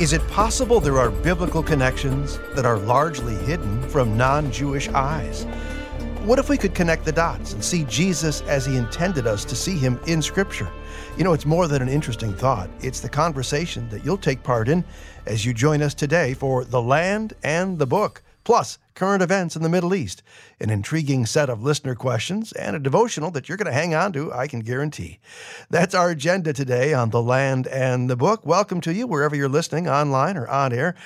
Is it possible there are biblical connections that are largely hidden from non Jewish eyes? What if we could connect the dots and see Jesus as he intended us to see him in Scripture? You know, it's more than an interesting thought. It's the conversation that you'll take part in as you join us today for The Land and the Book, plus current events in the Middle East, an intriguing set of listener questions, and a devotional that you're going to hang on to, I can guarantee. That's our agenda today on The Land and the Book. Welcome to you wherever you're listening, online or on air.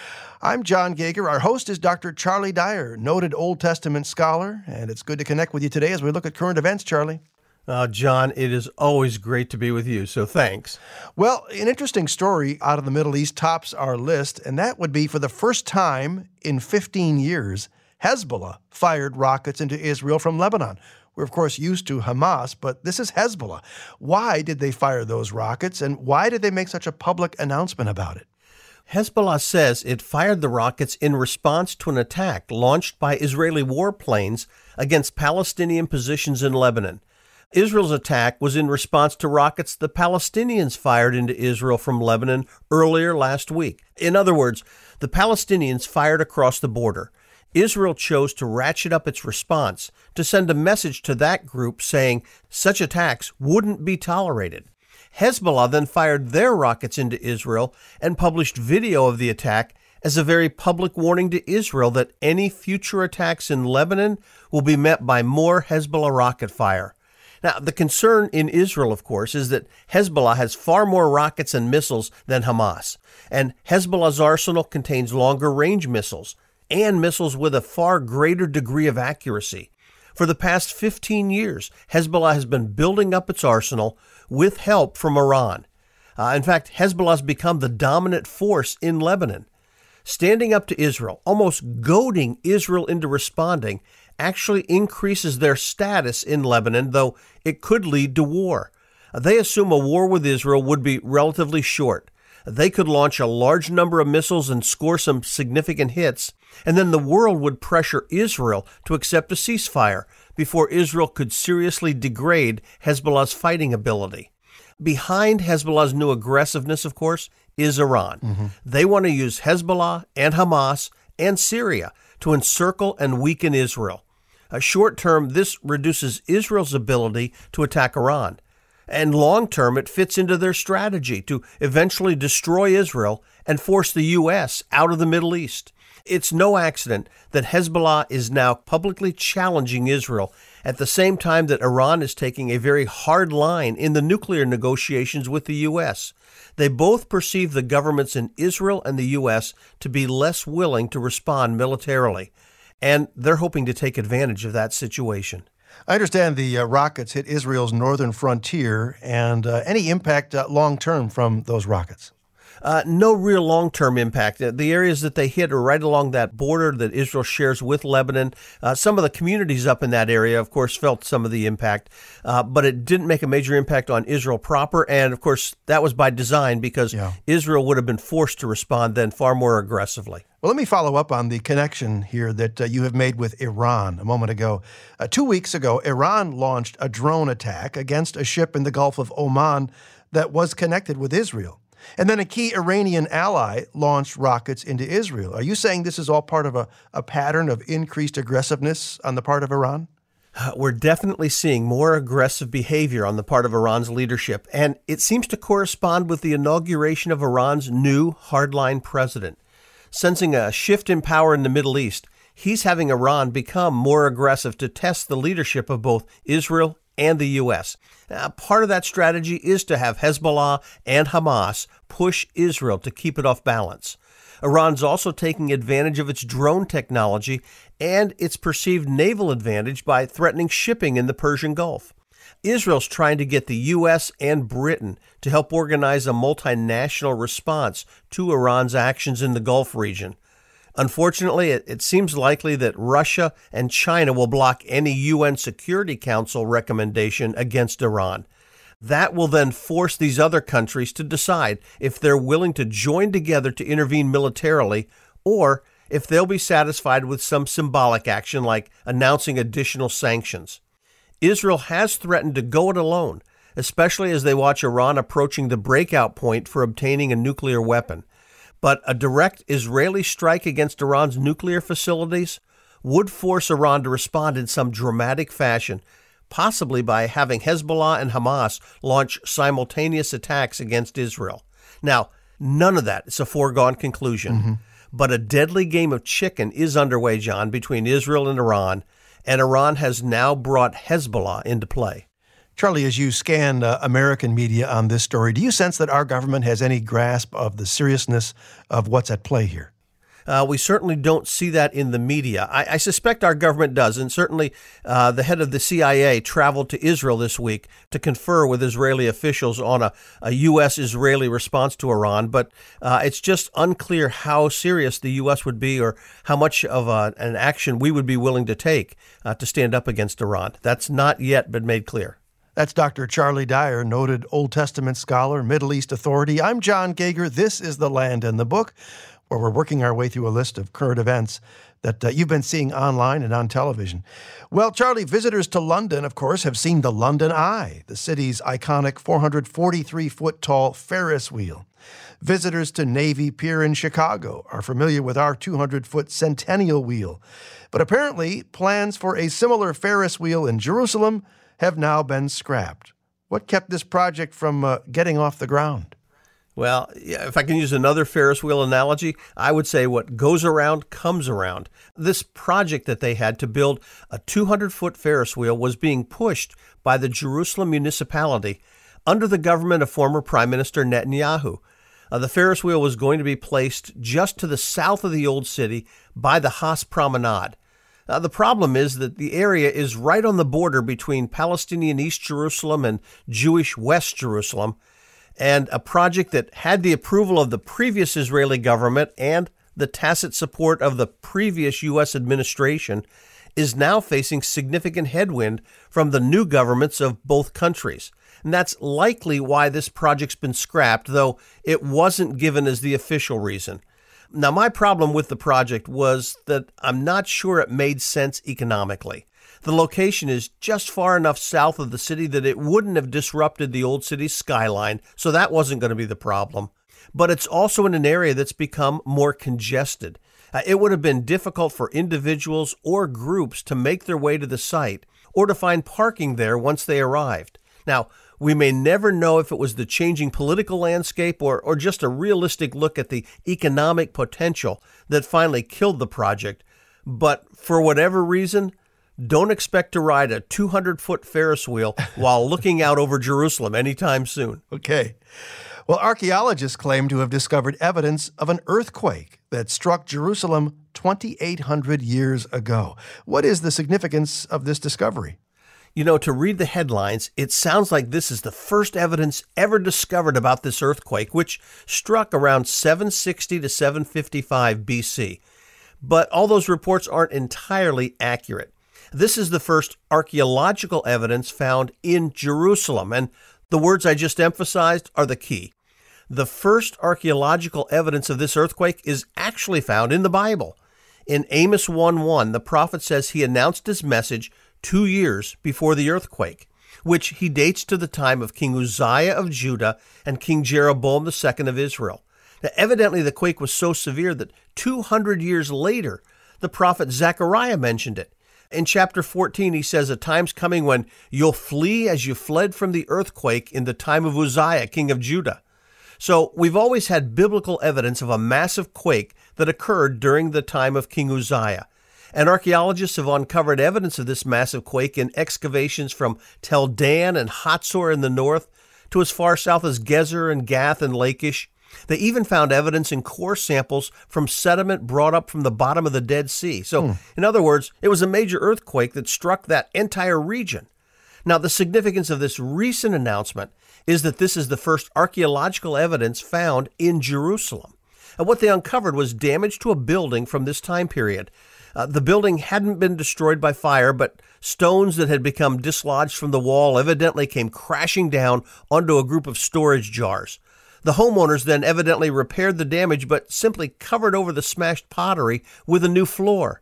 I'm Jon Gauger. Our host is Dr. Charlie Dyer, noted Old Testament scholar, and it's good to connect with you today as we look at current events, Charlie. Uh, John, it is always great to be with you, so thanks. Well, an interesting story out of the Middle East tops our list, and that would be for the first time in 15 years, Hezbollah fired rockets into Israel from Lebanon. We're, of course, used to Hamas, but this is Hezbollah. Why did they fire those rockets, and why did they make such a public announcement about it? Hezbollah says it fired the rockets in response to an attack launched by Israeli warplanes against Palestinian positions in Lebanon. Israel's attack was in response to rockets the Palestinians fired into Israel from Lebanon earlier last week. In other words, the Palestinians fired across the border. Israel chose to ratchet up its response to send a message to that group saying such attacks wouldn't be tolerated. Hezbollah then fired their rockets into Israel and published video of the attack as a very public warning to Israel that any future attacks in Lebanon will be met by more Hezbollah rocket fire. Now, the concern in Israel, of course, is that Hezbollah has far more rockets and missiles than Hamas. And Hezbollah's arsenal contains longer range missiles and missiles with a far greater degree of accuracy. For the past 15 years, Hezbollah has been building up its arsenal with help from Iran. Uh, in fact, Hezbollah has become the dominant force in Lebanon. Standing up to Israel, almost goading Israel into responding, actually increases their status in Lebanon, though it could lead to war. They assume a war with Israel would be relatively short. They could launch a large number of missiles and score some significant hits, and then the world would pressure Israel to accept a ceasefire before Israel could seriously degrade Hezbollah's fighting ability. Behind Hezbollah's new aggressiveness, of course, is Iran. Mm-hmm. They want to use Hezbollah and Hamas and Syria to encircle and weaken Israel. Uh, short term, this reduces Israel's ability to attack Iran. And long term, it fits into their strategy to eventually destroy Israel and force the U.S. out of the Middle East. It's no accident that Hezbollah is now publicly challenging Israel at the same time that Iran is taking a very hard line in the nuclear negotiations with the U.S. They both perceive the governments in Israel and the U.S. to be less willing to respond militarily and they're hoping to take advantage of that situation. I understand the uh, rockets hit Israel's northern frontier and uh, any impact uh, long term from those rockets. Uh, no real long term impact. Uh, the areas that they hit are right along that border that Israel shares with Lebanon. Uh, some of the communities up in that area, of course, felt some of the impact, uh, but it didn't make a major impact on Israel proper. And of course, that was by design because yeah. Israel would have been forced to respond then far more aggressively. Well, let me follow up on the connection here that uh, you have made with Iran a moment ago. Uh, two weeks ago, Iran launched a drone attack against a ship in the Gulf of Oman that was connected with Israel. And then a key Iranian ally launched rockets into Israel. Are you saying this is all part of a, a pattern of increased aggressiveness on the part of Iran? Uh, we're definitely seeing more aggressive behavior on the part of Iran's leadership, and it seems to correspond with the inauguration of Iran's new hardline president. Sensing a shift in power in the Middle East, he's having Iran become more aggressive to test the leadership of both Israel and the U.S. Now, part of that strategy is to have Hezbollah and Hamas push Israel to keep it off balance. Iran's also taking advantage of its drone technology and its perceived naval advantage by threatening shipping in the Persian Gulf. Israel's trying to get the U.S. and Britain to help organize a multinational response to Iran's actions in the Gulf region. Unfortunately, it, it, seems likely that Russia and China will block any UN Security Council recommendation against Iran. That will then force these other countries to decide if they're willing to join together to intervene militarily or if they'll be satisfied with some symbolic action like announcing additional sanctions. Israel has threatened to go it alone, especially as they watch Iran approaching the breakout point for obtaining a nuclear weapon. But a direct Israeli strike against Iran's nuclear facilities would force Iran to respond in some dramatic fashion, possibly by having Hezbollah and Hamas launch simultaneous attacks against Israel. Now, none of that is a foregone conclusion, mm-hmm. but a deadly game of chicken is underway, John, between Israel and Iran, and Iran has now brought Hezbollah into play. Charlie, as you scan uh, American media on this story, do you sense that our government has any grasp of the seriousness of what's at play here? Uh, we certainly don't see that in the media. I, I suspect our government does, and certainly uh, the head of the CIA traveled to Israel this week to confer with Israeli officials on a, a U.S. Israeli response to Iran. But uh, it's just unclear how serious the U.S. would be or how much of a, an action we would be willing to take uh, to stand up against Iran. That's not yet been made clear. That's Dr. Charlie Dyer, noted Old Testament scholar, Middle East authority. I'm Jon Gauger. This is The Land and the Book, where we're working our way through a list of current events that uh, you've been seeing online and on television. Well, Charlie, visitors to London, of course, have seen the London Eye, the city's iconic 443 foot tall Ferris wheel. Visitors to Navy Pier in Chicago are familiar with our 200 foot Centennial Wheel. But apparently, plans for a similar Ferris wheel in Jerusalem have now been scrapped. What kept this project from uh, getting off the ground? Well, if I can use another Ferris wheel analogy, I would say what goes around comes around. This project that they had to build a 200 foot Ferris wheel was being pushed by the Jerusalem municipality under the government of former Prime Minister Netanyahu. Uh, the Ferris wheel was going to be placed just to the south of the old city by the Haas Promenade. Uh, the problem is that the area is right on the border between Palestinian East Jerusalem and Jewish West Jerusalem, and a project that had the approval of the previous Israeli government and the tacit support of the previous U.S. administration is now facing significant headwind from the new governments of both countries. And that's likely why this project's been scrapped, though it wasn't given as the official reason. Now, my problem with the project was that I'm not sure it made sense economically. The location is just far enough south of the city that it wouldn't have disrupted the old city's skyline, so that wasn't going to be the problem. But it's also in an area that's become more congested. Uh, it would have been difficult for individuals or groups to make their way to the site or to find parking there once they arrived. Now, we may never know if it was the changing political landscape or, or just a realistic look at the economic potential that finally killed the project. But for whatever reason, don't expect to ride a 200 foot Ferris wheel while looking out over Jerusalem anytime soon. Okay. Well, archaeologists claim to have discovered evidence of an earthquake that struck Jerusalem 2,800 years ago. What is the significance of this discovery? You know, to read the headlines, it sounds like this is the first evidence ever discovered about this earthquake, which struck around 760 to 755 BC. But all those reports aren't entirely accurate. This is the first archaeological evidence found in Jerusalem, and the words I just emphasized are the key. The first archaeological evidence of this earthquake is actually found in the Bible. In Amos 1 1, the prophet says he announced his message two years before the earthquake, which he dates to the time of King Uzziah of Judah and King Jeroboam II of Israel. Now, evidently, the quake was so severe that 200 years later, the prophet Zechariah mentioned it. In chapter 14, he says, A time's coming when you'll flee as you fled from the earthquake in the time of Uzziah, king of Judah. So we've always had biblical evidence of a massive quake that occurred during the time of King Uzziah and archaeologists have uncovered evidence of this massive quake in excavations from Tel Dan and Hatzor in the north to as far south as Gezer and Gath and Lachish. They even found evidence in core samples from sediment brought up from the bottom of the Dead Sea. So, hmm. in other words, it was a major earthquake that struck that entire region. Now, the significance of this recent announcement is that this is the first archaeological evidence found in Jerusalem. And what they uncovered was damage to a building from this time period. Uh, the building hadn't been destroyed by fire, but stones that had become dislodged from the wall evidently came crashing down onto a group of storage jars. The homeowners then evidently repaired the damage, but simply covered over the smashed pottery with a new floor.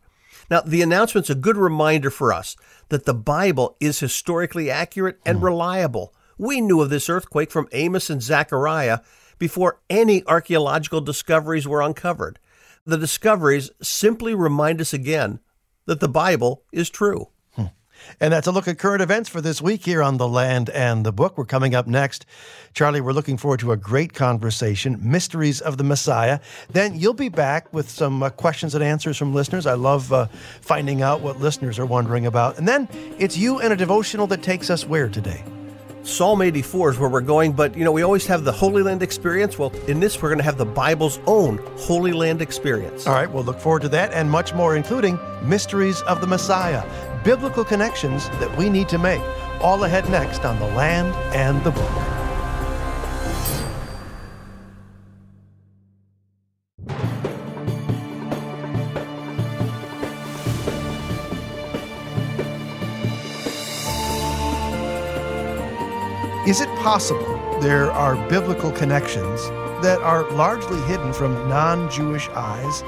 Now, the announcement's a good reminder for us that the Bible is historically accurate and mm. reliable. We knew of this earthquake from Amos and Zechariah, before any archaeological discoveries were uncovered. The discoveries simply remind us again that the Bible is true. And that's a look at current events for this week here on The Land and the Book. We're coming up next. Charlie, we're looking forward to a great conversation, Mysteries of the Messiah. Then you'll be back with some uh, questions and answers from listeners. I love uh, finding out what listeners are wondering about. And then it's you and a devotional that takes us where today? Psalm 84 is where we're going, but you know, we always have the Holy Land experience. Well, in this, we're going to have the Bible's own Holy Land experience. All right, we'll look forward to that and much more, including Mysteries of the Messiah biblical connections that we need to make. All ahead next on The Land and the Book. Is it possible there are biblical connections that are largely hidden from non Jewish eyes?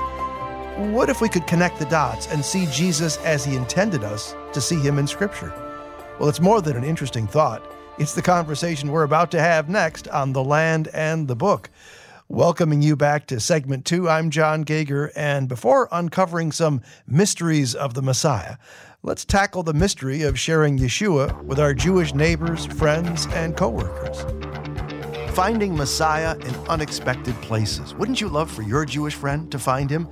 What if we could connect the dots and see Jesus as he intended us to see him in Scripture? Well, it's more than an interesting thought. It's the conversation we're about to have next on The Land and the Book. Welcoming you back to segment two, I'm Jon Gauger, and before uncovering some mysteries of the Messiah, let's tackle the mystery of sharing Yeshua with our Jewish neighbors, friends, and coworkers. Finding Messiah in unexpected places. Wouldn't you love for your Jewish friend to find him?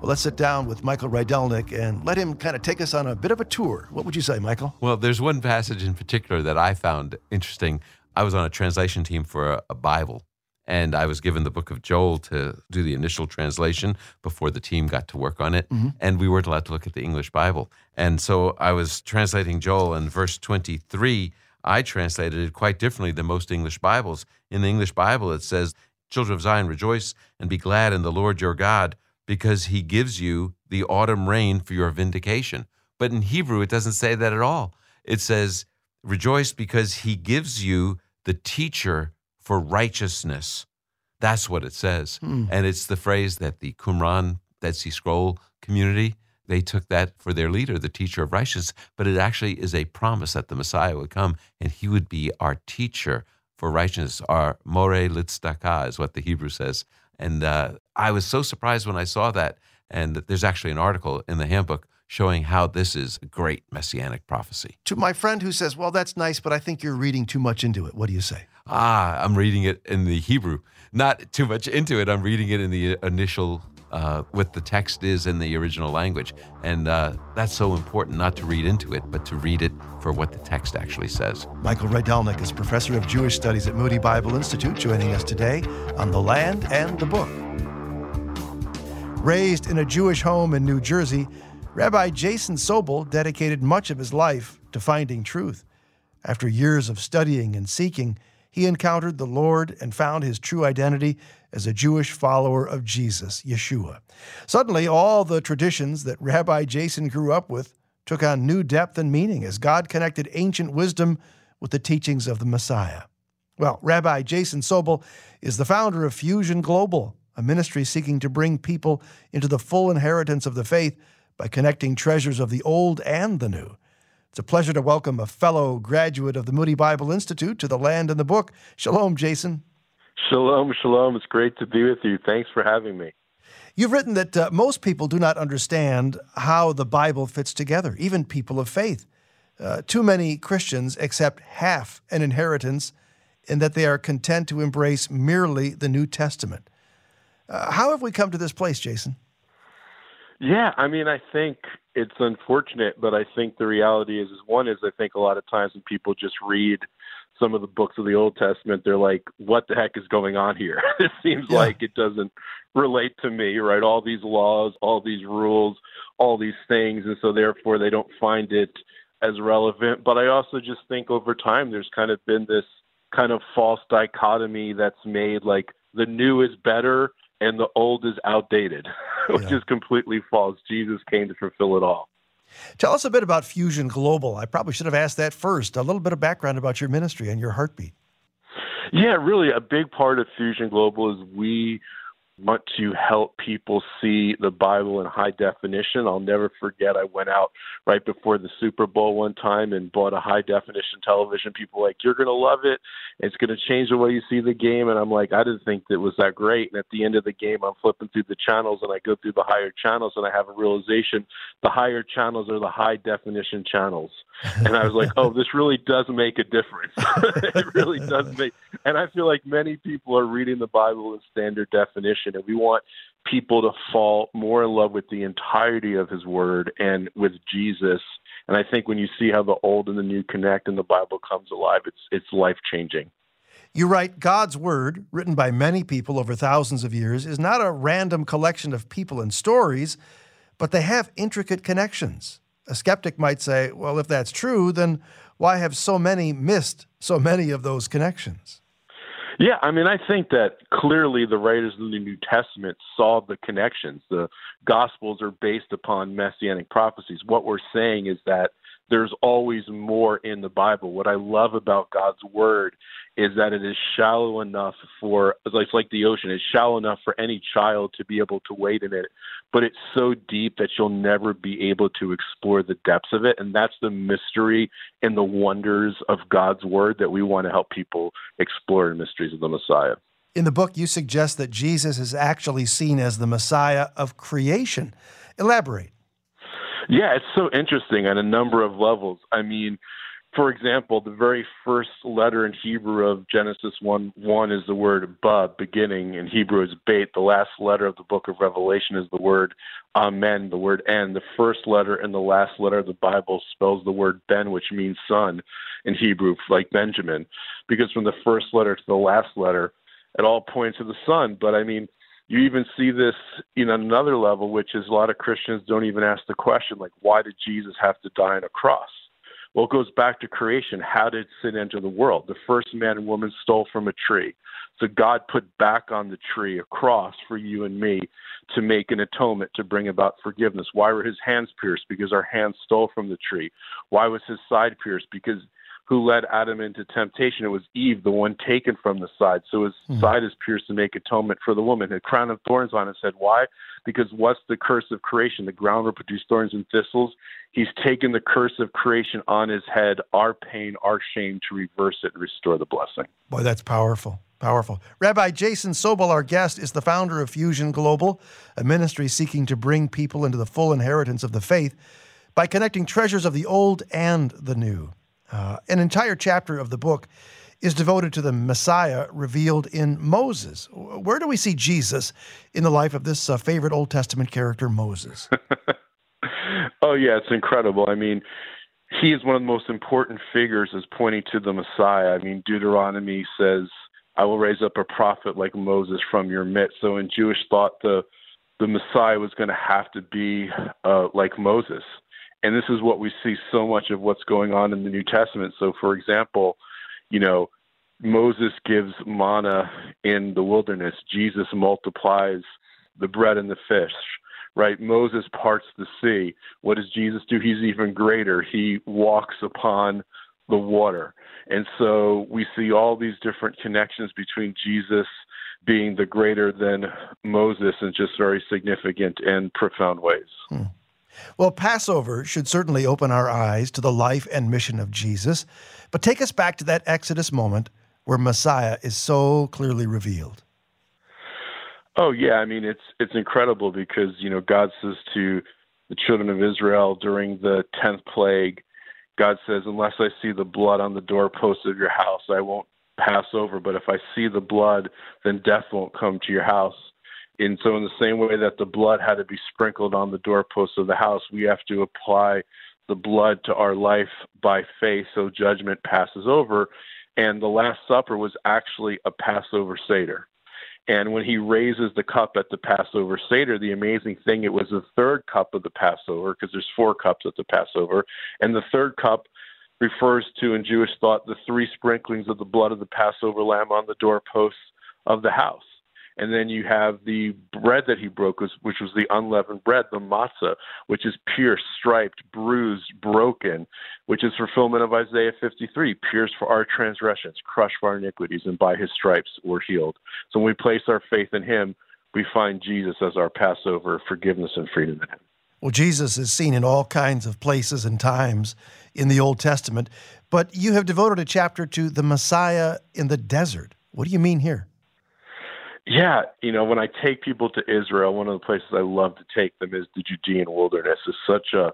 Well, let's sit down with Michael Rydelnik and let him kind of take us on a bit of a tour. What would you say, Michael? Well, there's one passage in particular that I found interesting. I was on a translation team for a, a Bible, and I was given the book of Joel to do the initial translation before the team got to work on it. Mm-hmm. And we weren't allowed to look at the English Bible. And so I was translating Joel, and verse 23, I translated it quite differently than most English Bibles. In the English Bible, it says, Children of Zion, rejoice and be glad in the Lord your God because he gives you the autumn rain for your vindication. But in Hebrew, it doesn't say that at all. It says, Rejoice because he gives you the teacher for righteousness. That's what it says. Mm. And it's the phrase that the Qumran Dead Sea Scroll community, they took that for their leader, the teacher of righteousness. But it actually is a promise that the Messiah would come and he would be our teacher for righteousness. Our more litzdaka is what the Hebrew says. And uh, I was so surprised when I saw that. And there's actually an article in the handbook showing how this is a great messianic prophecy. To my friend who says, Well, that's nice, but I think you're reading too much into it, what do you say? Ah, I'm reading it in the Hebrew. Not too much into it. I'm reading it in the initial uh, what the text is in the original language. And uh, that's so important not to read into it, but to read it for what the text actually says. Michael Rydelnik is professor of Jewish studies at Moody Bible Institute, joining us today on The Land and the Book. Raised in a Jewish home in New Jersey, Rabbi Jason Sobel dedicated much of his life to finding truth. After years of studying and seeking, he encountered the Lord and found his true identity as a Jewish follower of Jesus, Yeshua. Suddenly, all the traditions that Rabbi Jason grew up with took on new depth and meaning as God connected ancient wisdom with the teachings of the Messiah. Well, Rabbi Jason Sobel is the founder of Fusion Global, a ministry seeking to bring people into the full inheritance of the faith by connecting treasures of the old and the new. It's a pleasure to welcome a fellow graduate of the Moody Bible Institute to the land and the book. Shalom, Jason. Shalom, shalom. It's great to be with you. Thanks for having me. You've written that uh, most people do not understand how the Bible fits together, even people of faith. Uh, too many Christians accept half an inheritance in that they are content to embrace merely the New Testament. Uh, how have we come to this place, Jason? Yeah, I mean, I think it's unfortunate, but I think the reality is, is one is I think a lot of times when people just read some of the books of the Old Testament, they're like, "What the heck is going on here?" it seems yeah. like it doesn't relate to me, right? All these laws, all these rules, all these things, and so therefore they don't find it as relevant. But I also just think over time there's kind of been this kind of false dichotomy that's made, like the new is better and the old is outdated, which yeah. is completely false. Jesus came to fulfill it all. Tell us a bit about Fusion Global. I probably should have asked that first. A little bit of background about your ministry and your heartbeat. Yeah, really, a big part of Fusion Global is we want to help people see the Bible in high definition. I'll never forget I went out right before the Super Bowl one time and bought a high definition television. People were like, You're gonna love it. It's gonna change the way you see the game and I'm like, I didn't think that was that great. And at the end of the game I'm flipping through the channels and I go through the higher channels and I have a realization the higher channels are the high definition channels. And I was like, Oh, this really does make a difference. it really does make and I feel like many people are reading the Bible in standard definition and we want people to fall more in love with the entirety of his word and with Jesus. And I think when you see how the old and the new connect and the Bible comes alive, it's it's life changing. You write God's word, written by many people over thousands of years, is not a random collection of people and stories, but they have intricate connections. A skeptic might say, well, if that's true, then why have so many missed so many of those connections? Yeah, I mean, I think that clearly the writers of the New Testament saw the connections. The Gospels are based upon messianic prophecies. What we're saying is that there's always more in the Bible. What I love about God's Word is that it is shallow enough for it's like the ocean it's shallow enough for any child to be able to wade in it but it's so deep that you'll never be able to explore the depths of it and that's the mystery and the wonders of god's word that we want to help people explore the mysteries of the messiah. In the book you suggest that jesus is actually seen as the messiah of creation. Elaborate yeah it's so interesting on a number of levels i mean for example, the very first letter in Hebrew of Genesis 1 1 is the word ba, beginning. In Hebrew is bait. The last letter of the book of Revelation is the word amen, the word and. The first letter and the last letter of the Bible spells the word ben, which means son in Hebrew, like Benjamin, because from the first letter to the last letter, it all points to the son. But I mean, you even see this in another level, which is a lot of Christians don't even ask the question, like, why did Jesus have to die on a cross? Well, it goes back to creation. How did sin enter the world? The first man and woman stole from a tree. So God put back on the tree a cross for you and me to make an atonement to bring about forgiveness. Why were his hands pierced? Because our hands stole from the tree. Why was his side pierced? Because who led Adam into temptation? It was Eve, the one taken from the side. So his mm. side is pierced to make atonement for the woman. A crown of thorns on his head. Why? Because what's the curse of creation? The ground will produce thorns and thistles. He's taken the curse of creation on his head, our pain, our shame, to reverse it and restore the blessing. Boy, that's powerful. Powerful. Rabbi Jason Sobel, our guest, is the founder of Fusion Global, a ministry seeking to bring people into the full inheritance of the faith by connecting treasures of the old and the new. Uh, an entire chapter of the book is devoted to the Messiah revealed in Moses. Where do we see Jesus in the life of this uh, favorite Old Testament character, Moses? oh, yeah, it's incredible. I mean, he is one of the most important figures as pointing to the Messiah. I mean, Deuteronomy says, I will raise up a prophet like Moses from your midst. So in Jewish thought, the the Messiah was going to have to be uh, like Moses. And this is what we see so much of what's going on in the New Testament. So, for example, you know, Moses gives manna in the wilderness, Jesus multiplies the bread and the fish, right? Moses parts the sea. What does Jesus do? He's even greater. He walks upon the water. And so we see all these different connections between Jesus being the greater than Moses in just very significant and profound ways. Hmm. Well, Passover should certainly open our eyes to the life and mission of Jesus, but take us back to that Exodus moment where Messiah is so clearly revealed. Oh yeah, I mean it's it's incredible because you know God says to the children of Israel during the tenth plague, God says, "Unless I see the blood on the doorposts of your house, I won't pass over. But if I see the blood, then death won't come to your house." And so, in the same way that the blood had to be sprinkled on the doorposts of the house, we have to apply the blood to our life by faith so judgment passes over. And the Last Supper was actually a Passover Seder. And when he raises the cup at the Passover Seder, the amazing thing, it was the third cup of the Passover, because there's four cups at the Passover. And the third cup refers to, in Jewish thought, the three sprinklings of the blood of the Passover lamb on the doorposts of the house. And then you have the bread that he broke, which was the unleavened bread, the matzah, which is pierced, striped, bruised, broken, which is fulfillment of Isaiah 53, pierced for our transgressions, crushed for our iniquities, and by his stripes we're healed. So when we place our faith in him, we find Jesus as our Passover, forgiveness and freedom in him. Well, Jesus is seen in all kinds of places and times in the Old Testament, but you have devoted a chapter to the Messiah in the desert. What do you mean here? Yeah, you know, when I take people to Israel, one of the places I love to take them is the Judean wilderness. It's such a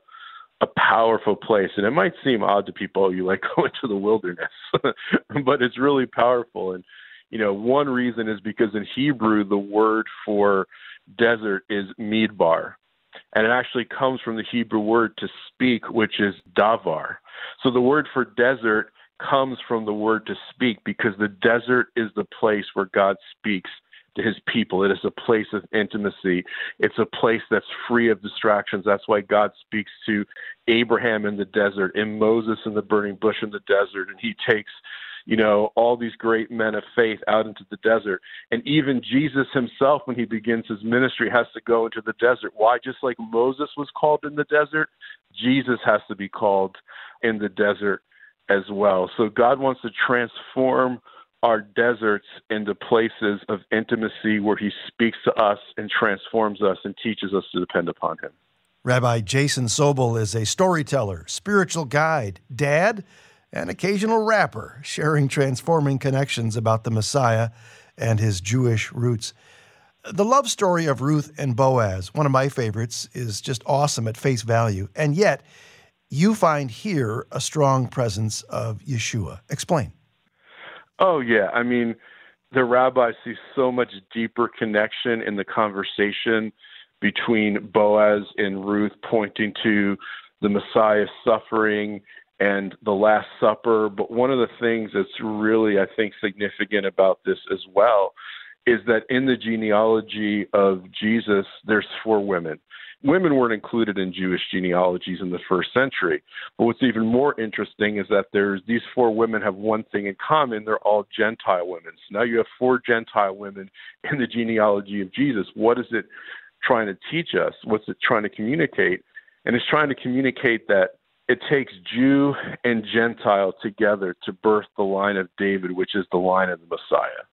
a powerful place, and it might seem odd to people. Oh, you like going to the wilderness, but it's really powerful. And you know, one reason is because in Hebrew, the word for desert is midbar, and it actually comes from the Hebrew word to speak, which is davar. So the word for desert comes from the word to speak because the desert is the place where God speaks his people. It is a place of intimacy. It's a place that's free of distractions. That's why God speaks to Abraham in the desert, and Moses in the burning bush in the desert, and he takes you know, all these great men of faith out into the desert. And even Jesus himself, when he begins his ministry, has to go into the desert. Why? Just like Moses was called in the desert, Jesus has to be called in the desert as well. So God wants to transform our deserts into places of intimacy where he speaks to us and transforms us and teaches us to depend upon him. Rabbi Jason Sobel is a storyteller, spiritual guide, dad, and occasional rapper, sharing transforming connections about the Messiah and his Jewish roots. The love story of Ruth and Boaz, one of my favorites, is just awesome at face value. And yet, you find here a strong presence of Yeshua. Explain. Oh, yeah. I mean, the rabbis see so much deeper connection in the conversation between Boaz and Ruth, pointing to the Messiah's suffering and the Last Supper. But one of the things that's really, I think, significant about this as well is that in the genealogy of Jesus, there's four women women weren't included in Jewish genealogies in the first century. But what's even more interesting is that there's these four women have one thing in common: they're all Gentile women. So now you have four Gentile women in the genealogy of Jesus. What is it trying to teach us? What's it trying to communicate? And it's trying to communicate that it takes Jew and Gentile together to birth the line of David, which is the line of the Messiah.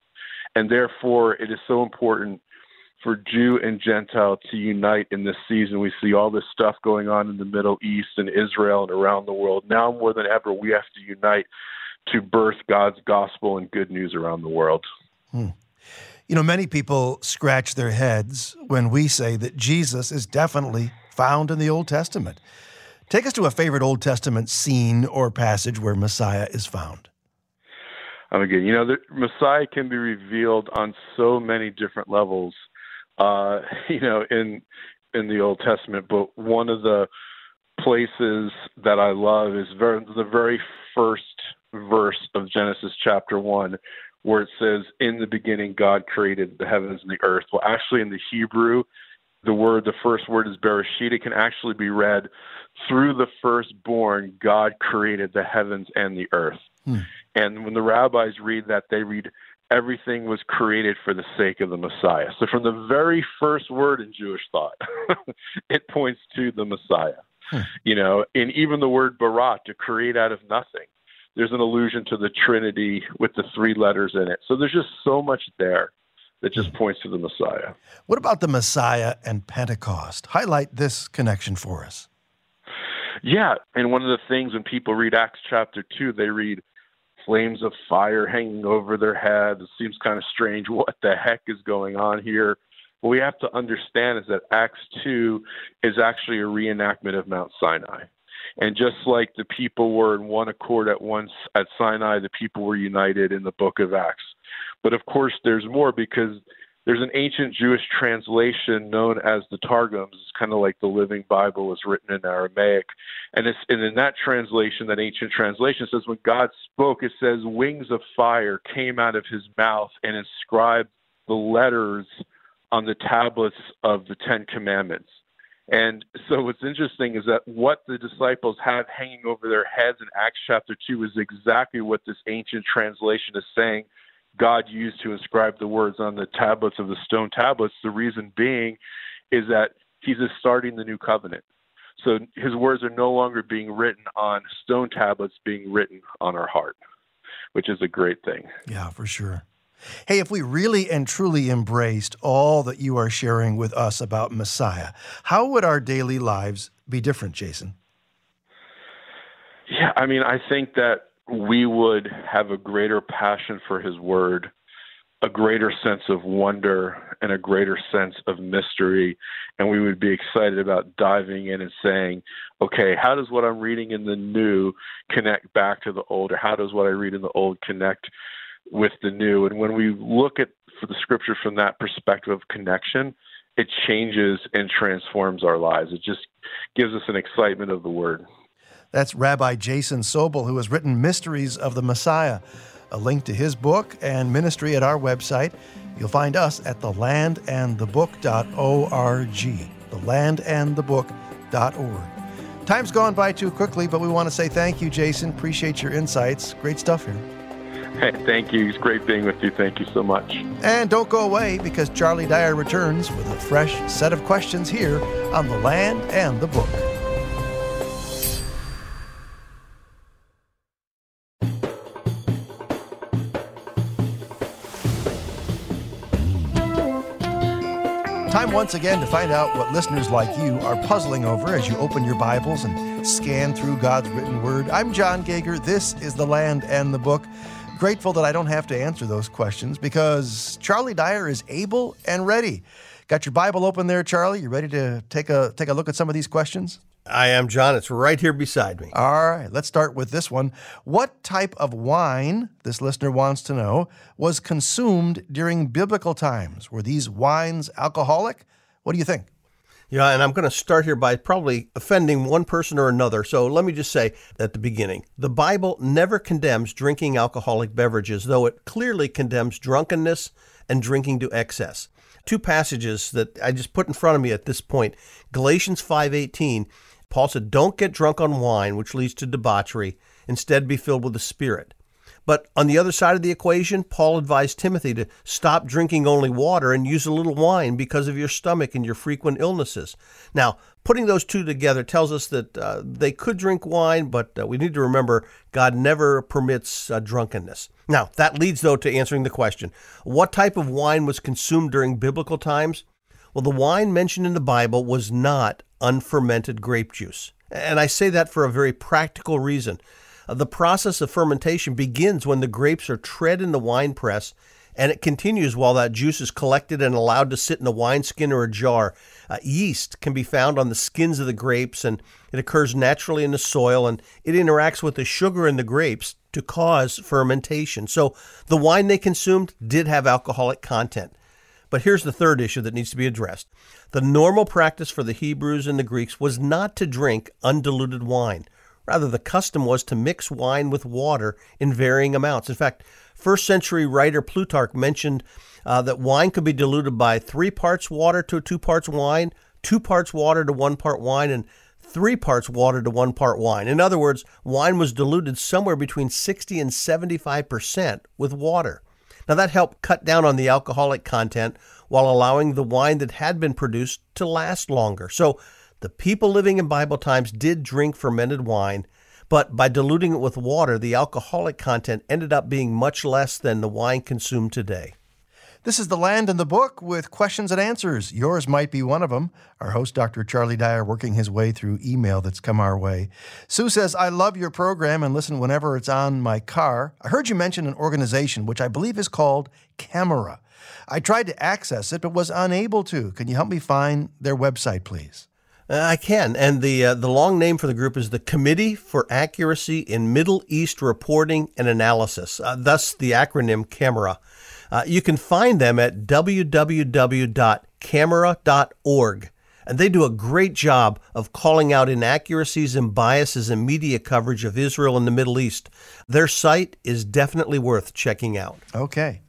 And therefore, it is so important for Jew and Gentile to unite in this season. We see all this stuff going on in the Middle East and Israel and around the world. Now more than ever, we have to unite to birth God's gospel and good news around the world. Hmm. You know, many people scratch their heads when we say that Jesus is definitely found in the Old Testament. Take us to a favorite Old Testament scene or passage where Messiah is found. Um, again, you know, the Messiah can be revealed on so many different levels uh, you know, in in the Old Testament. But one of the places that I love is very, the very first verse of Genesis chapter one, where it says, "In the beginning, God created the heavens and the earth." Well, actually, in the Hebrew, the word, the first word is Bereshit. It can actually be read through the firstborn. God created the heavens and the earth. Hmm. And when the rabbis read that, they read everything was created for the sake of the Messiah. So from the very first word in Jewish thought, it points to the Messiah. Hmm. You know, and even the word barat, to create out of nothing, there's an allusion to the Trinity with the three letters in it. So there's just so much there that just hmm. points to the Messiah. What about the Messiah and Pentecost? Highlight this connection for us. Yeah, and one of the things when people read Acts chapter 2, they read flames of fire hanging over their heads. It seems kind of strange. What the heck is going on here? What we have to understand is that Acts 2 is actually a reenactment of Mount Sinai. And just like the people were in one accord at once at Sinai, the people were united in the book of Acts. But of course, there's more because there's an ancient Jewish translation known as the Targums. It's kind of like the Living Bible is written in Aramaic. And, it's, and in that translation, that ancient translation says, when God spoke, it says, wings of fire came out of his mouth and inscribed the letters on the tablets of the Ten Commandments. And so what's interesting is that what the disciples have hanging over their heads in Acts chapter 2 is exactly what this ancient translation is saying God used to inscribe the words on the tablets of the stone tablets. The reason being is that he's just starting the new covenant. So his words are no longer being written on stone tablets, being written on our heart, which is a great thing. Yeah, for sure. Hey, if we really and truly embraced all that you are sharing with us about Messiah, how would our daily lives be different, Jason? Yeah, I mean, I think that we would have a greater passion for his word, a greater sense of wonder, and a greater sense of mystery. And we would be excited about diving in and saying, okay, how does what I'm reading in the new connect back to the old? Or how does what I read in the old connect with the new? And when we look at the scripture from that perspective of connection, it changes and transforms our lives. It just gives us an excitement of the word. That's Rabbi Jason Sobel, who has written Mysteries of the Messiah. A link to his book and ministry at our website. You'll find us at thelandandthebook.org. Thelandandthebook.org. Time's gone by too quickly, but we want to say thank you, Jason. Appreciate your insights. Great stuff here. Hey, thank you. It's great being with you. Thank you so much. And don't go away because Charlie Dyer returns with a fresh set of questions here on The Land and the Book. Time once again to find out what listeners like you are puzzling over as you open your Bibles and scan through God's written word. I'm Jon Gauger. This is The Land and the Book. Grateful that I don't have to answer those questions because Charlie Dyer is able and ready. Got your Bible open there, Charlie? You ready to take a take a look at some of these questions? I am, John. It's right here beside me. All right, let's start with this one. What type of wine, this listener wants to know, was consumed during biblical times? Were these wines alcoholic? What do you think? Yeah, and I'm going to start here by probably offending one person or another. So let me just say at the beginning the Bible never condemns drinking alcoholic beverages, though it clearly condemns drunkenness and drinking to excess. Two passages that I just put in front of me at this point Galatians 5:18 Paul said, Don't get drunk on wine, which leads to debauchery. Instead, be filled with the Spirit. But on the other side of the equation, Paul advised Timothy to stop drinking only water and use a little wine because of your stomach and your frequent illnesses. Now, putting those two together tells us that uh, they could drink wine, but uh, we need to remember God never permits uh, drunkenness. Now, that leads, though, to answering the question what type of wine was consumed during biblical times? Well, the wine mentioned in the Bible was not unfermented grape juice. And I say that for a very practical reason. Uh, the process of fermentation begins when the grapes are tread in the wine press, and it continues while that juice is collected and allowed to sit in a wineskin or a jar. Uh, yeast can be found on the skins of the grapes, and it occurs naturally in the soil, and it interacts with the sugar in the grapes to cause fermentation. So the wine they consumed did have alcoholic content. But here's the third issue that needs to be addressed. The normal practice for the Hebrews and the Greeks was not to drink undiluted wine. Rather, the custom was to mix wine with water in varying amounts. In fact, first century writer Plutarch mentioned uh, that wine could be diluted by three parts water to two parts wine, two parts water to one part wine, and three parts water to one part wine. In other words, wine was diluted somewhere between 60 and 75 percent with water. Now, that helped cut down on the alcoholic content while allowing the wine that had been produced to last longer. So, the people living in Bible times did drink fermented wine, but by diluting it with water, the alcoholic content ended up being much less than the wine consumed today. This is The Land and the Book with questions and answers. Yours might be one of them. Our host, Dr. Charlie Dyer, working his way through email that's come our way. Sue says, I love your program and listen whenever it's on my car. I heard you mention an organization which I believe is called Camera. I tried to access it but was unable to. Can you help me find their website, please? Uh, I can, and the uh, the long name for the group is the Committee for Accuracy in Middle East Reporting and Analysis. Uh, thus, the acronym CAMERA. Uh, you can find them at www.camera.org, and they do a great job of calling out inaccuracies and biases in media coverage of Israel and the Middle East. Their site is definitely worth checking out. Okay.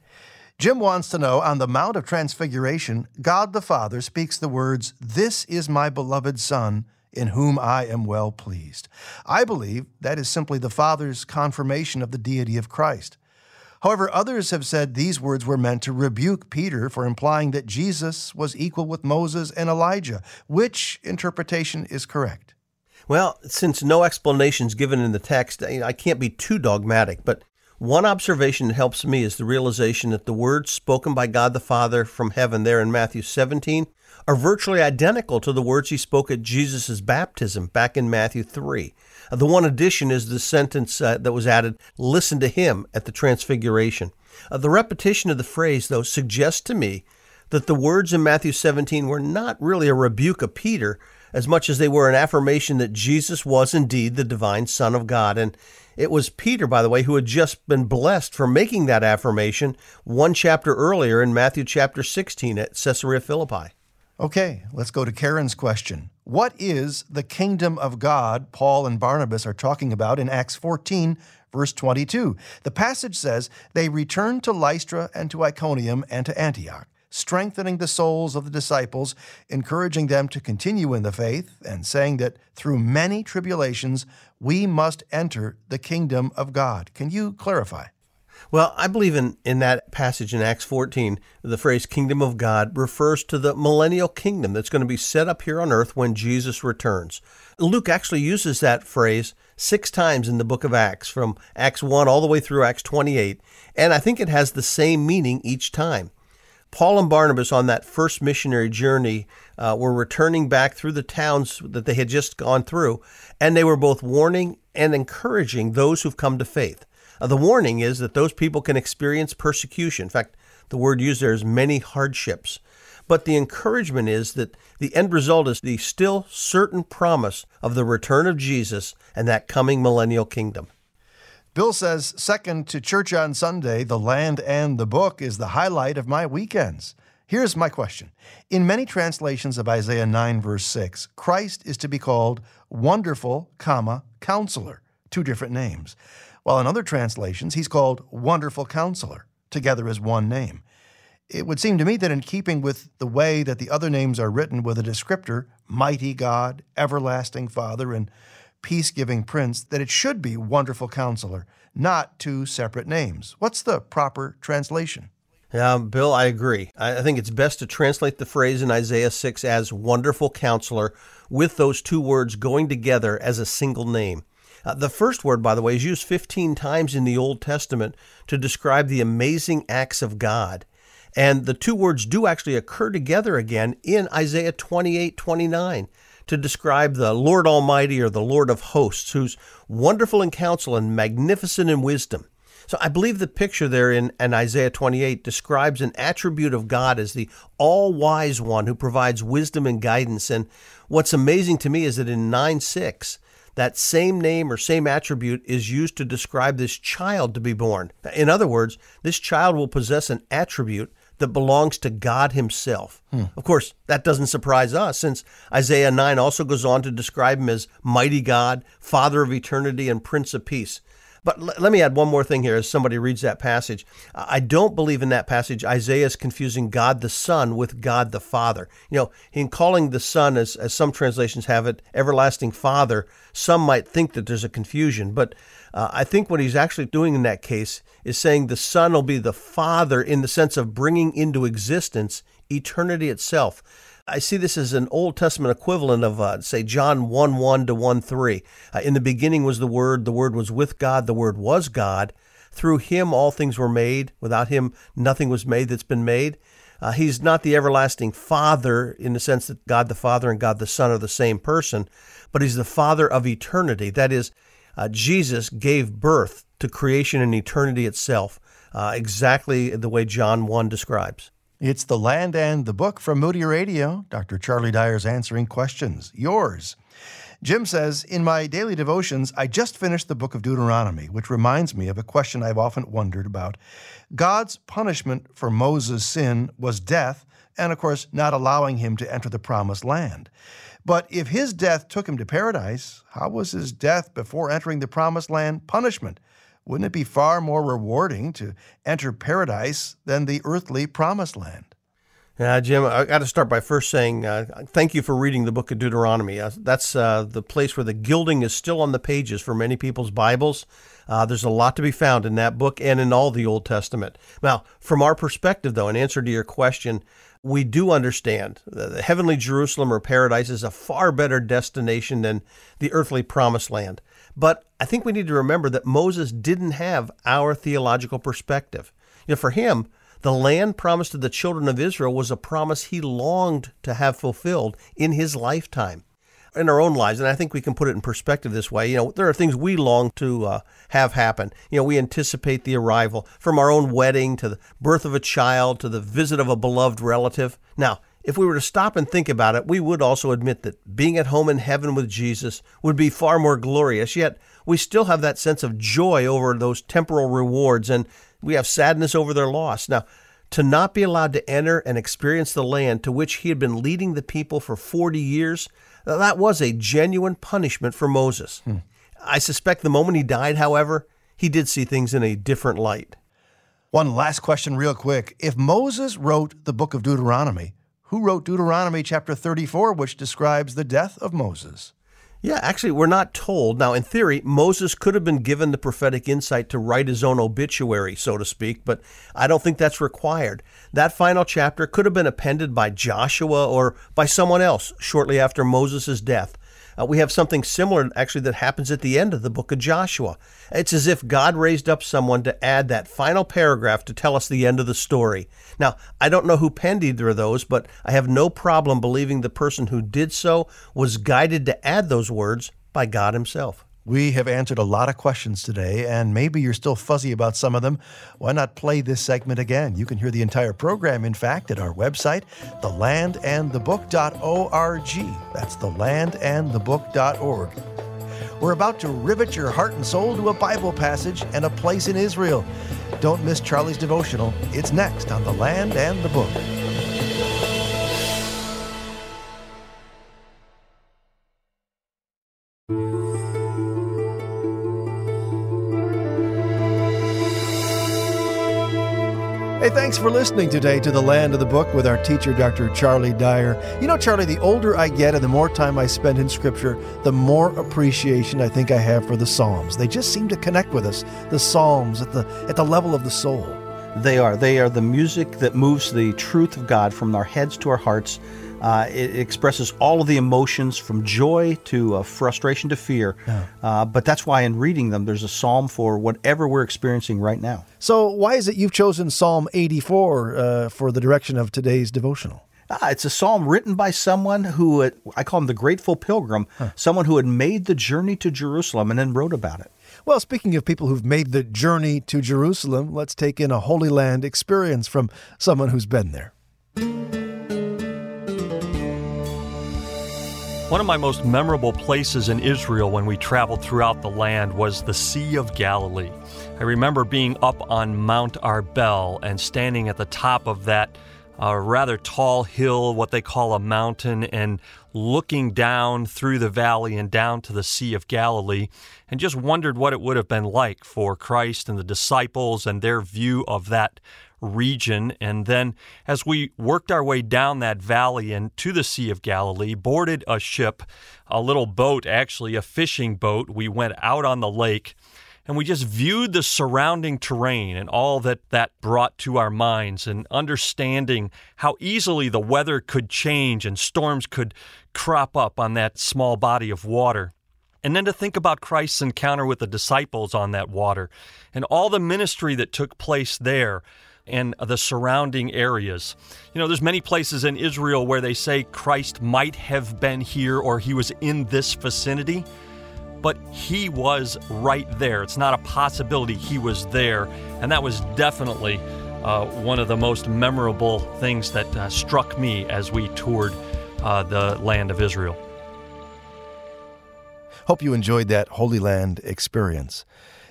Jim wants to know on the Mount of Transfiguration, God the Father speaks the words, This is my beloved Son, in whom I am well pleased. I believe that is simply the Father's confirmation of the deity of Christ. However, others have said these words were meant to rebuke Peter for implying that Jesus was equal with Moses and Elijah. Which interpretation is correct? Well, since no explanation is given in the text, I can't be too dogmatic, but One observation that helps me is the realization that the words spoken by God the Father from heaven there in Matthew 17 are virtually identical to the words he spoke at Jesus' baptism back in Matthew 3. Uh, the one addition is the sentence uh, that was added, listen to him at the transfiguration. Uh, the repetition of the phrase, though, suggests to me that the words in Matthew 17 were not really a rebuke of Peter as much as they were an affirmation that Jesus was indeed the divine Son of God. And it was Peter, by the way, who had just been blessed for making that affirmation one chapter earlier in Matthew chapter 16 at Caesarea Philippi. Okay, let's go to Karen's question. What is the kingdom of God Paul and Barnabas are talking about in Acts 14, verse 22? The passage says, They returned to Lystra and to Iconium and to Antioch, strengthening the souls of the disciples, encouraging them to continue in the faith, and saying that through many tribulations we must enter the kingdom of God. Can you clarify? Well, I believe in, in that passage in Acts 14, the phrase kingdom of God refers to the millennial kingdom that's going to be set up here on earth when Jesus returns. Luke actually uses that phrase six times in the book of Acts, from Acts 1 all the way through Acts 28, and I think it has the same meaning each time. Paul and Barnabas on that first missionary journey uh, were returning back through the towns that they had just gone through, and they were both warning and encouraging those who've come to faith. Uh, the warning is that those people can experience persecution. In fact, the word used there is many hardships. But the encouragement is that the end result is the still certain promise of the return of Jesus and that coming millennial kingdom. Bill says, second to church on Sunday, the land and the book is the highlight of my weekends. Here's my question. In many translations of Isaiah 9, verse 6, Christ is to be called Wonderful, comma, Counselor, two different names while in other translations, he's called Wonderful Counselor, together as one name. It would seem to me that in keeping with the way that the other names are written with a descriptor, Mighty God, Everlasting Father, and Peace Giving Prince, that it should be Wonderful Counselor, not two separate names. What's the proper translation? Yeah, Bill, I agree. I think it's best to translate the phrase in Isaiah 6 as Wonderful Counselor with those two words going together as a single name. Uh, the first word, by the way, is used 15 times in the Old Testament to describe the amazing acts of God. And the two words do actually occur together again in Isaiah 28 29 to describe the Lord Almighty or the Lord of hosts, who's wonderful in counsel and magnificent in wisdom. So I believe the picture there in, in Isaiah 28 describes an attribute of God as the all wise one who provides wisdom and guidance. And what's amazing to me is that in 9 6, that same name or same attribute is used to describe this child to be born. In other words, this child will possess an attribute that belongs to God Himself. Hmm. Of course, that doesn't surprise us, since Isaiah 9 also goes on to describe Him as mighty God, Father of eternity, and Prince of Peace. But l- let me add one more thing here as somebody reads that passage. I don't believe in that passage Isaiah is confusing God the Son with God the Father. You know, in calling the Son, as, as some translations have it, everlasting Father, some might think that there's a confusion. But uh, I think what he's actually doing in that case is saying the Son will be the Father in the sense of bringing into existence eternity itself. I see this as an Old Testament equivalent of, uh, say, John 1 1 to 1 3. Uh, in the beginning was the Word, the Word was with God, the Word was God. Through him all things were made. Without him nothing was made that's been made. Uh, he's not the everlasting Father in the sense that God the Father and God the Son are the same person, but he's the Father of eternity. That is, uh, Jesus gave birth to creation and eternity itself, uh, exactly the way John 1 describes. It's The Land and the Book from Moody Radio. Dr. Charlie Dyer's answering questions. Yours. Jim says, In my daily devotions, I just finished the book of Deuteronomy, which reminds me of a question I've often wondered about. God's punishment for Moses' sin was death, and of course, not allowing him to enter the promised land. But if his death took him to paradise, how was his death before entering the promised land punishment? Wouldn't it be far more rewarding to enter paradise than the earthly promised land? Yeah, Jim, I got to start by first saying uh, thank you for reading the book of Deuteronomy. Uh, that's uh, the place where the gilding is still on the pages for many people's Bibles. Uh, there's a lot to be found in that book and in all the Old Testament. Now, from our perspective, though, in answer to your question, we do understand the heavenly Jerusalem or paradise is a far better destination than the earthly promised land. But I think we need to remember that Moses didn't have our theological perspective. You know, for him, the land promised to the children of Israel was a promise he longed to have fulfilled in his lifetime. In our own lives, and I think we can put it in perspective this way. You know, there are things we long to uh, have happen. You know, we anticipate the arrival from our own wedding to the birth of a child to the visit of a beloved relative. Now, if we were to stop and think about it, we would also admit that being at home in heaven with Jesus would be far more glorious. Yet, we still have that sense of joy over those temporal rewards and we have sadness over their loss. Now, to not be allowed to enter and experience the land to which he had been leading the people for 40 years, that was a genuine punishment for Moses. Hmm. I suspect the moment he died, however, he did see things in a different light. One last question, real quick. If Moses wrote the book of Deuteronomy, who wrote Deuteronomy chapter 34, which describes the death of Moses? Yeah, actually, we're not told. Now, in theory, Moses could have been given the prophetic insight to write his own obituary, so to speak, but I don't think that's required. That final chapter could have been appended by Joshua or by someone else shortly after Moses' death. Uh, we have something similar actually that happens at the end of the book of Joshua. It's as if God raised up someone to add that final paragraph to tell us the end of the story. Now, I don't know who penned either of those, but I have no problem believing the person who did so was guided to add those words by God Himself. We have answered a lot of questions today, and maybe you're still fuzzy about some of them. Why not play this segment again? You can hear the entire program, in fact, at our website, thelandandthebook.org. That's thelandandthebook.org. We're about to rivet your heart and soul to a Bible passage and a place in Israel. Don't miss Charlie's devotional. It's next on The Land and the Book. Hey, thanks for listening today to The Land of the Book with our teacher, Dr. Charlie Dyer. You know, Charlie, the older I get and the more time I spend in Scripture, the more appreciation I think I have for the Psalms. They just seem to connect with us, the Psalms at the, at the level of the soul. They are. They are the music that moves the truth of God from our heads to our hearts uh, it, expresses all of the emotions from joy to uh, frustration to fear. Yeah. Uh, but that's why in reading them, there's a psalm for whatever we're experiencing right now. So, why is it you've chosen Psalm 84 uh, for the direction of today's devotional? Ah, it's a psalm written by someone who uh, I call him the grateful pilgrim, huh. someone who had made the journey to Jerusalem and then wrote about it. Well, speaking of people who've made the journey to Jerusalem, let's take in a Holy Land experience from someone who's been there. One of my most memorable places in Israel when we traveled throughout the land was the Sea of Galilee. I remember being up on Mount Arbel and standing at the top of that uh, rather tall hill, what they call a mountain, and looking down through the valley and down to the Sea of Galilee, and just wondered what it would have been like for Christ and the disciples and their view of that region. And then, as we worked our way down that valley and to the Sea of Galilee, boarded a ship, a little boat, actually, a fishing boat. We went out on the lake and we just viewed the surrounding terrain and all that that brought to our minds and understanding how easily the weather could change and storms could crop up on that small body of water. And then to think about Christ's encounter with the disciples on that water and all the ministry that took place there and the surrounding areas. You know, there's many places in Israel where they say Christ might have been here or he was in this vicinity, but he was right there. It's not a possibility, he was there. And that was definitely uh, one of the most memorable things that uh, struck me as we toured uh, the land of Israel. Hope you enjoyed that Holy Land experience.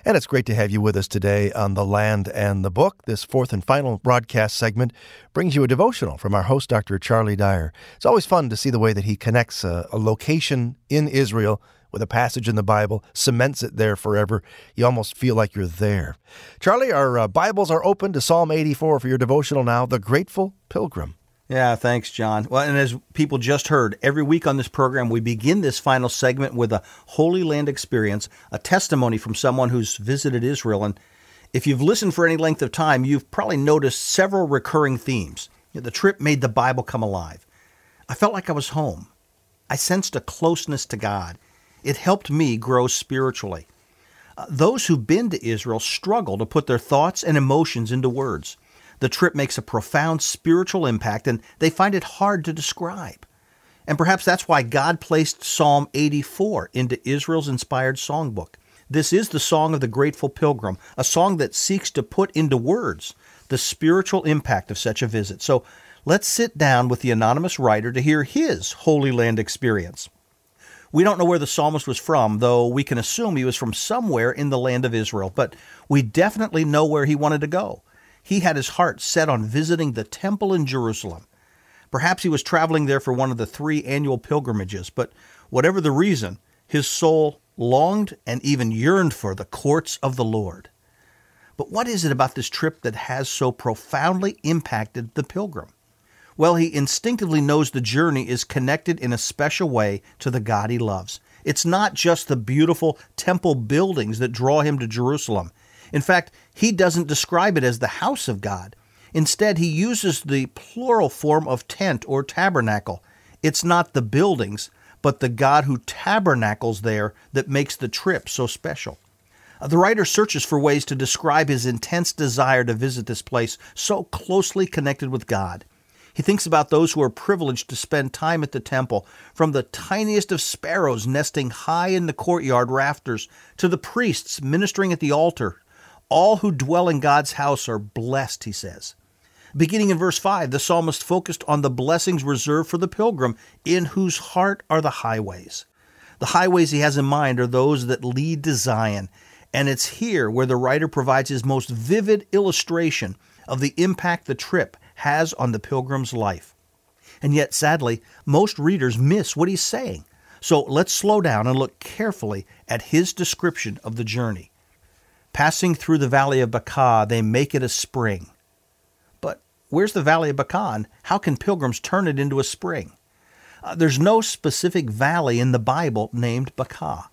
And it's great to have you with us today on The Land and the Book. This fourth and final broadcast segment brings you a devotional from our host, Dr. Charlie Dyer. It's always fun to see the way that he connects a, a location in Israel with a passage in the Bible, cements it there forever. You almost feel like you're there. Charlie, our uh, Bibles are open to Psalm 84 for your devotional now, The Grateful Pilgrim. Yeah, thanks, Jon. Well, and as people just heard, every week on this program, we begin this final segment with a Holy Land experience, a testimony from someone who's visited Israel. And if you've listened for any length of time, you've probably noticed several recurring themes. The trip made the Bible come alive. I felt like I was home. I sensed a closeness to God. It helped me grow spiritually. Uh, those who've been to Israel struggle to put their thoughts and emotions into words. The trip makes a profound spiritual impact, and they find it hard to describe. And perhaps that's why God placed Psalm 84 into Israel's inspired songbook. This is the song of the grateful pilgrim, a song that seeks to put into words the spiritual impact of such a visit. So let's sit down with the anonymous writer to hear his Holy Land experience. We don't know where the psalmist was from, though we can assume he was from somewhere in the land of Israel, but we definitely know where he wanted to go. He had his heart set on visiting the temple in Jerusalem. Perhaps he was traveling there for one of the three annual pilgrimages, but whatever the reason, his soul longed and even yearned for the courts of the Lord. But what is it about this trip that has so profoundly impacted the pilgrim? Well, he instinctively knows the journey is connected in a special way to the God he loves. It's not just the beautiful temple buildings that draw him to Jerusalem. In fact, he doesn't describe it as the house of God. Instead, he uses the plural form of tent or tabernacle. It's not the buildings, but the God who tabernacles there that makes the trip so special. Uh, the writer searches for ways to describe his intense desire to visit this place so closely connected with God. He thinks about those who are privileged to spend time at the temple, from the tiniest of sparrows nesting high in the courtyard rafters to the priests ministering at the altar. All who dwell in God's house are blessed, he says. Beginning in verse 5, the psalmist focused on the blessings reserved for the pilgrim, in whose heart are the highways. The highways he has in mind are those that lead to Zion, and it's here where the writer provides his most vivid illustration of the impact the trip has on the pilgrim's life. And yet, sadly, most readers miss what he's saying. So let's slow down and look carefully at his description of the journey. Passing through the valley of Baca, they make it a spring. But where's the valley of Baca? How can pilgrims turn it into a spring? Uh, there's no specific valley in the Bible named Baca.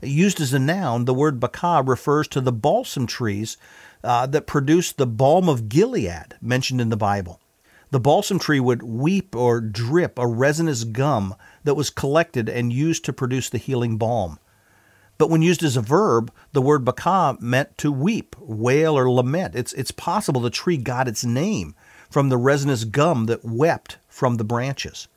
Used as a noun, the word Baca refers to the balsam trees uh, that produce the balm of Gilead mentioned in the Bible. The balsam tree would weep or drip a resinous gum that was collected and used to produce the healing balm. But when used as a verb, the word Baca meant to weep, wail, or lament. It's, it's possible the tree got its name from the resinous gum that wept from the branches.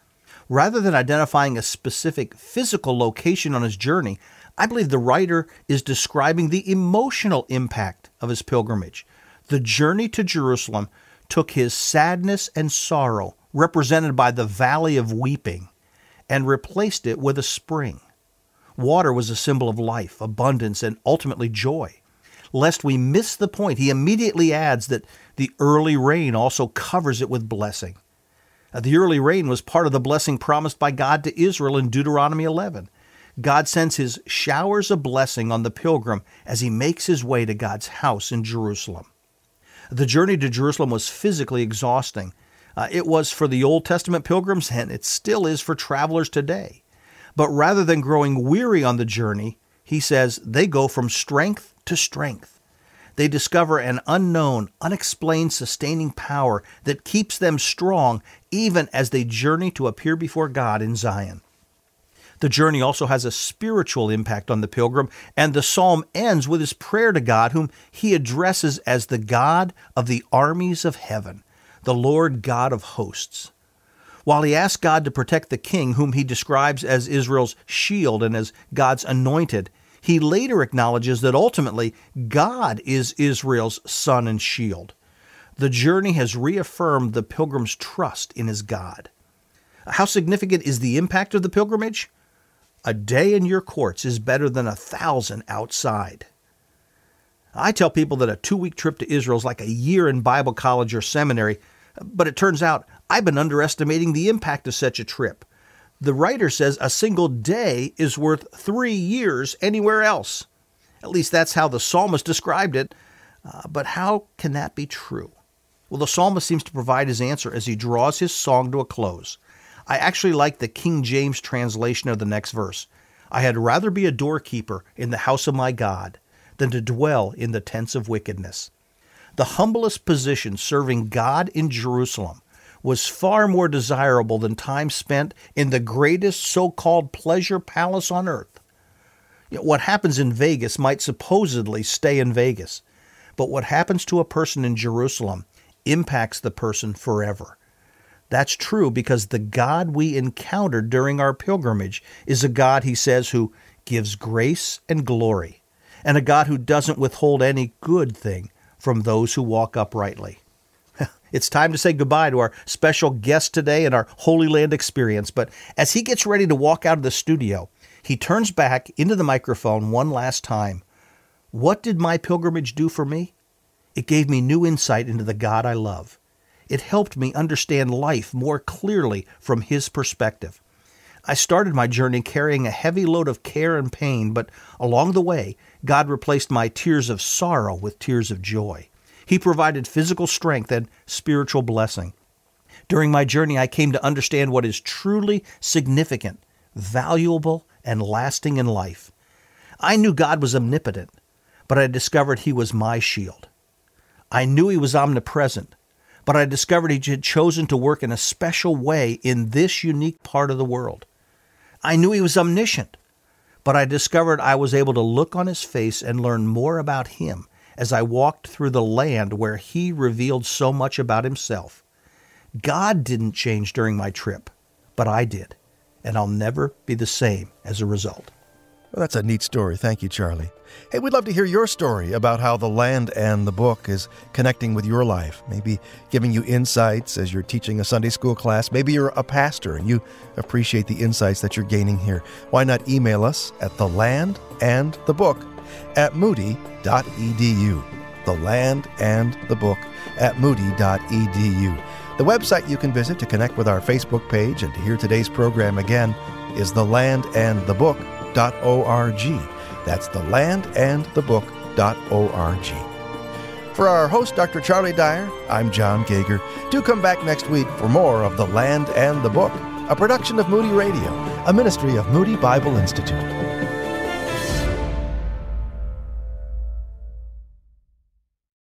Rather than identifying a specific physical location on his journey, I believe the writer is describing the emotional impact of his pilgrimage. The journey to Jerusalem took his sadness and sorrow, represented by the valley of weeping, and replaced it with a spring. Water was a symbol of life, abundance, and ultimately joy. Lest we miss the point, he immediately adds that the early rain also covers it with blessing. The early rain was part of the blessing promised by God to Israel in Deuteronomy 11. God sends his showers of blessing on the pilgrim as he makes his way to God's house in Jerusalem. The journey to Jerusalem was physically exhausting. Uh, it was for the Old Testament pilgrims, and it still is for travelers today. But rather than growing weary on the journey, he says they go from strength to strength. They discover an unknown, unexplained sustaining power that keeps them strong even as they journey to appear before God in Zion. The journey also has a spiritual impact on the pilgrim, and the psalm ends with his prayer to God, whom he addresses as the God of the armies of heaven, the Lord God of hosts. While he asks God to protect the king, whom he describes as Israel's shield and as God's anointed, he later acknowledges that ultimately God is Israel's sun and shield. The journey has reaffirmed the pilgrim's trust in his God. How significant is the impact of the pilgrimage? A day in your courts is better than a thousand outside. I tell people that a two week trip to Israel is like a year in Bible college or seminary, but it turns out I've been underestimating the impact of such a trip. The writer says a single day is worth three years anywhere else. At least that's how the psalmist described it. Uh, but how can that be true? Well, the psalmist seems to provide his answer as he draws his song to a close. I actually like the King James translation of the next verse. I had rather be a doorkeeper in the house of my God than to dwell in the tents of wickedness. The humblest position serving God in Jerusalem was far more desirable than time spent in the greatest so called pleasure palace on earth. What happens in Vegas might supposedly stay in Vegas, but what happens to a person in Jerusalem impacts the person forever. That's true because the God we encountered during our pilgrimage is a God, he says, who gives grace and glory, and a God who doesn't withhold any good thing from those who walk uprightly. It's time to say goodbye to our special guest today and our Holy Land experience. But as he gets ready to walk out of the studio, he turns back into the microphone one last time. What did my pilgrimage do for me? It gave me new insight into the God I love. It helped me understand life more clearly from his perspective. I started my journey carrying a heavy load of care and pain, but along the way, God replaced my tears of sorrow with tears of joy. He provided physical strength and spiritual blessing. During my journey, I came to understand what is truly significant, valuable, and lasting in life. I knew God was omnipotent, but I discovered He was my shield. I knew He was omnipresent, but I discovered He had chosen to work in a special way in this unique part of the world. I knew He was omniscient, but I discovered I was able to look on His face and learn more about Him as I walked through the land where He revealed so much about Himself. God didn't change during my trip, but I did, and I'll never be the same as a result. Well, that's a neat story. Thank you, Charlie. Hey, we'd love to hear your story about how the land and the book is connecting with your life. Maybe giving you insights as you're teaching a Sunday school class. Maybe you're a pastor and you appreciate the insights that you're gaining here. Why not email us at the land and the book at moody.edu. The land and the book at moody.edu. The website you can visit to connect with our Facebook page and to hear today's program again is thelandandthebook.org. That's thelandandthebook.org. For our host, Dr. Charlie Dyer, I'm Jon Gauger. Do come back next week for more of The Land and the Book, a production of Moody Radio, a ministry of Moody Bible Institute.